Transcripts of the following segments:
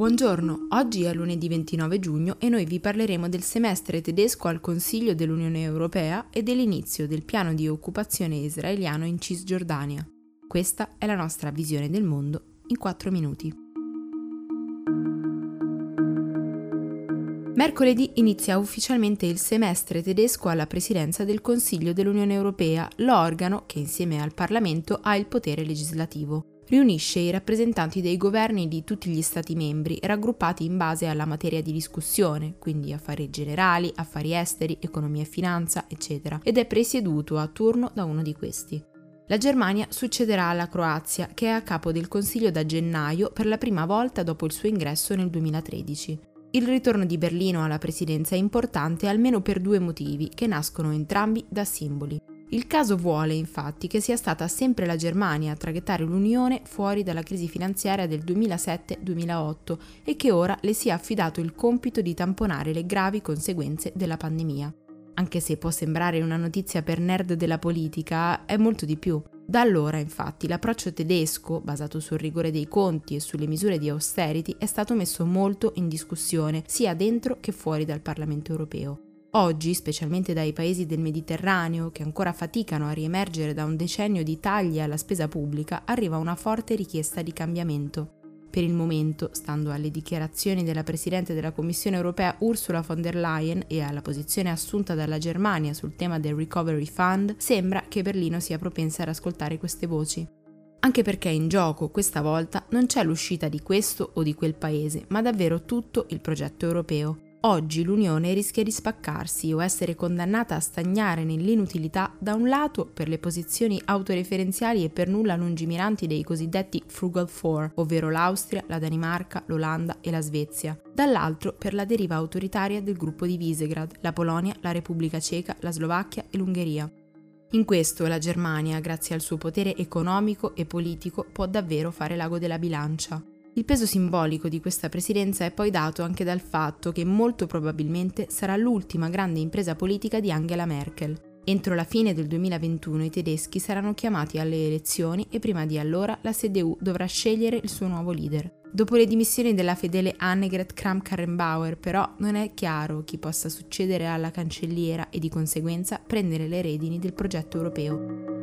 Buongiorno, oggi è lunedì 29 giugno e noi vi parleremo del semestre tedesco al Consiglio dell'Unione Europea e dell'inizio del piano di occupazione israeliano in Cisgiordania. Questa è la nostra visione del mondo in 4 minuti. Mercoledì inizia ufficialmente il semestre tedesco alla presidenza del Consiglio dell'Unione Europea, l'organo che insieme al Parlamento ha il potere legislativo riunisce i rappresentanti dei governi di tutti gli Stati membri, raggruppati in base alla materia di discussione, quindi affari generali, affari esteri, economia e finanza, eccetera, ed è presieduto a turno da uno di questi. La Germania succederà alla Croazia, che è a capo del Consiglio da gennaio per la prima volta dopo il suo ingresso nel 2013. Il ritorno di Berlino alla presidenza è importante almeno per due motivi, che nascono entrambi da simboli. Il caso vuole infatti che sia stata sempre la Germania a traghettare l'Unione fuori dalla crisi finanziaria del 2007-2008 e che ora le sia affidato il compito di tamponare le gravi conseguenze della pandemia. Anche se può sembrare una notizia per nerd della politica, è molto di più. Da allora, infatti, l'approccio tedesco, basato sul rigore dei conti e sulle misure di austerity, è stato messo molto in discussione, sia dentro che fuori dal Parlamento europeo. Oggi, specialmente dai paesi del Mediterraneo, che ancora faticano a riemergere da un decennio di tagli alla spesa pubblica, arriva una forte richiesta di cambiamento. Per il momento, stando alle dichiarazioni della Presidente della Commissione europea Ursula von der Leyen e alla posizione assunta dalla Germania sul tema del Recovery Fund, sembra che Berlino sia propensa ad ascoltare queste voci. Anche perché in gioco questa volta non c'è l'uscita di questo o di quel paese, ma davvero tutto il progetto europeo. Oggi l'Unione rischia di spaccarsi o essere condannata a stagnare nell'inutilità da un lato per le posizioni autoreferenziali e per nulla lungimiranti dei cosiddetti Frugal Four, ovvero l'Austria, la Danimarca, l'Olanda e la Svezia, dall'altro per la deriva autoritaria del gruppo di Visegrad, la Polonia, la Repubblica Ceca, la Slovacchia e l'Ungheria. In questo la Germania, grazie al suo potere economico e politico, può davvero fare l'ago della bilancia. Il peso simbolico di questa presidenza è poi dato anche dal fatto che molto probabilmente sarà l'ultima grande impresa politica di Angela Merkel. Entro la fine del 2021 i tedeschi saranno chiamati alle elezioni e prima di allora la CDU dovrà scegliere il suo nuovo leader. Dopo le dimissioni della fedele Annegret Kramp-Karrenbauer, però, non è chiaro chi possa succedere alla cancelliera e di conseguenza prendere le redini del progetto europeo.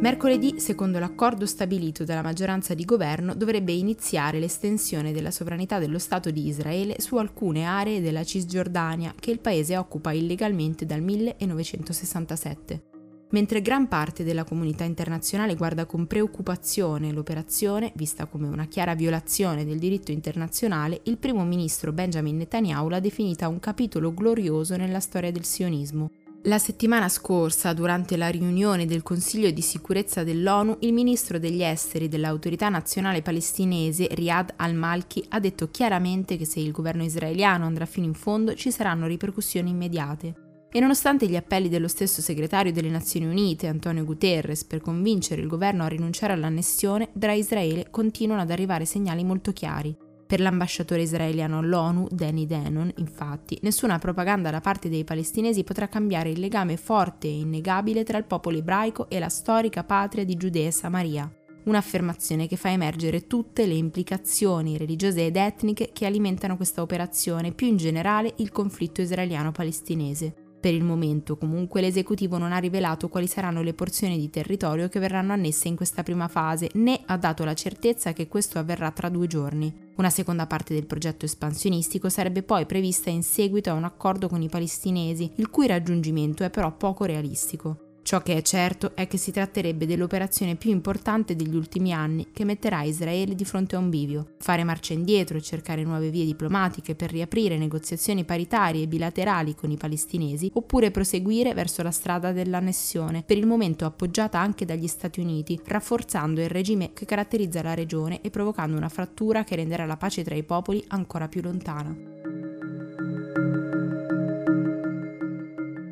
Mercoledì, secondo l'accordo stabilito dalla maggioranza di governo, dovrebbe iniziare l'estensione della sovranità dello Stato di Israele su alcune aree della Cisgiordania che il paese occupa illegalmente dal 1967. Mentre gran parte della comunità internazionale guarda con preoccupazione l'operazione, vista come una chiara violazione del diritto internazionale, il primo ministro Benjamin Netanyahu l'ha definita un capitolo glorioso nella storia del sionismo la settimana scorsa, durante la riunione del Consiglio di sicurezza dell'ONU, il ministro degli esteri dell'autorità nazionale palestinese Riyad al-Malki ha detto chiaramente che se il governo israeliano andrà fino in fondo ci saranno ripercussioni immediate. E nonostante gli appelli dello stesso segretario delle Nazioni Unite, Antonio Guterres, per convincere il governo a rinunciare all'annessione, da Israele continuano ad arrivare segnali molto chiari. Per l'ambasciatore israeliano all'ONU, Danny Denon, infatti, nessuna propaganda da parte dei palestinesi potrà cambiare il legame forte e innegabile tra il popolo ebraico e la storica patria di Giudea e Samaria. Un'affermazione che fa emergere tutte le implicazioni religiose ed etniche che alimentano questa operazione, più in generale il conflitto israeliano-palestinese. Per il momento, comunque, l'esecutivo non ha rivelato quali saranno le porzioni di territorio che verranno annesse in questa prima fase, né ha dato la certezza che questo avverrà tra due giorni. Una seconda parte del progetto espansionistico sarebbe poi prevista in seguito a un accordo con i palestinesi, il cui raggiungimento è però poco realistico. Ciò che è certo è che si tratterebbe dell'operazione più importante degli ultimi anni che metterà Israele di fronte a un bivio. Fare marcia indietro e cercare nuove vie diplomatiche per riaprire negoziazioni paritarie e bilaterali con i palestinesi, oppure proseguire verso la strada dell'annessione, per il momento appoggiata anche dagli Stati Uniti, rafforzando il regime che caratterizza la regione e provocando una frattura che renderà la pace tra i popoli ancora più lontana.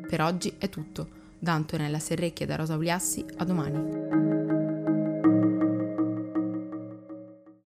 Per oggi è tutto. Da Antonella Serrecchia e da Rosa Uliassi, a domani.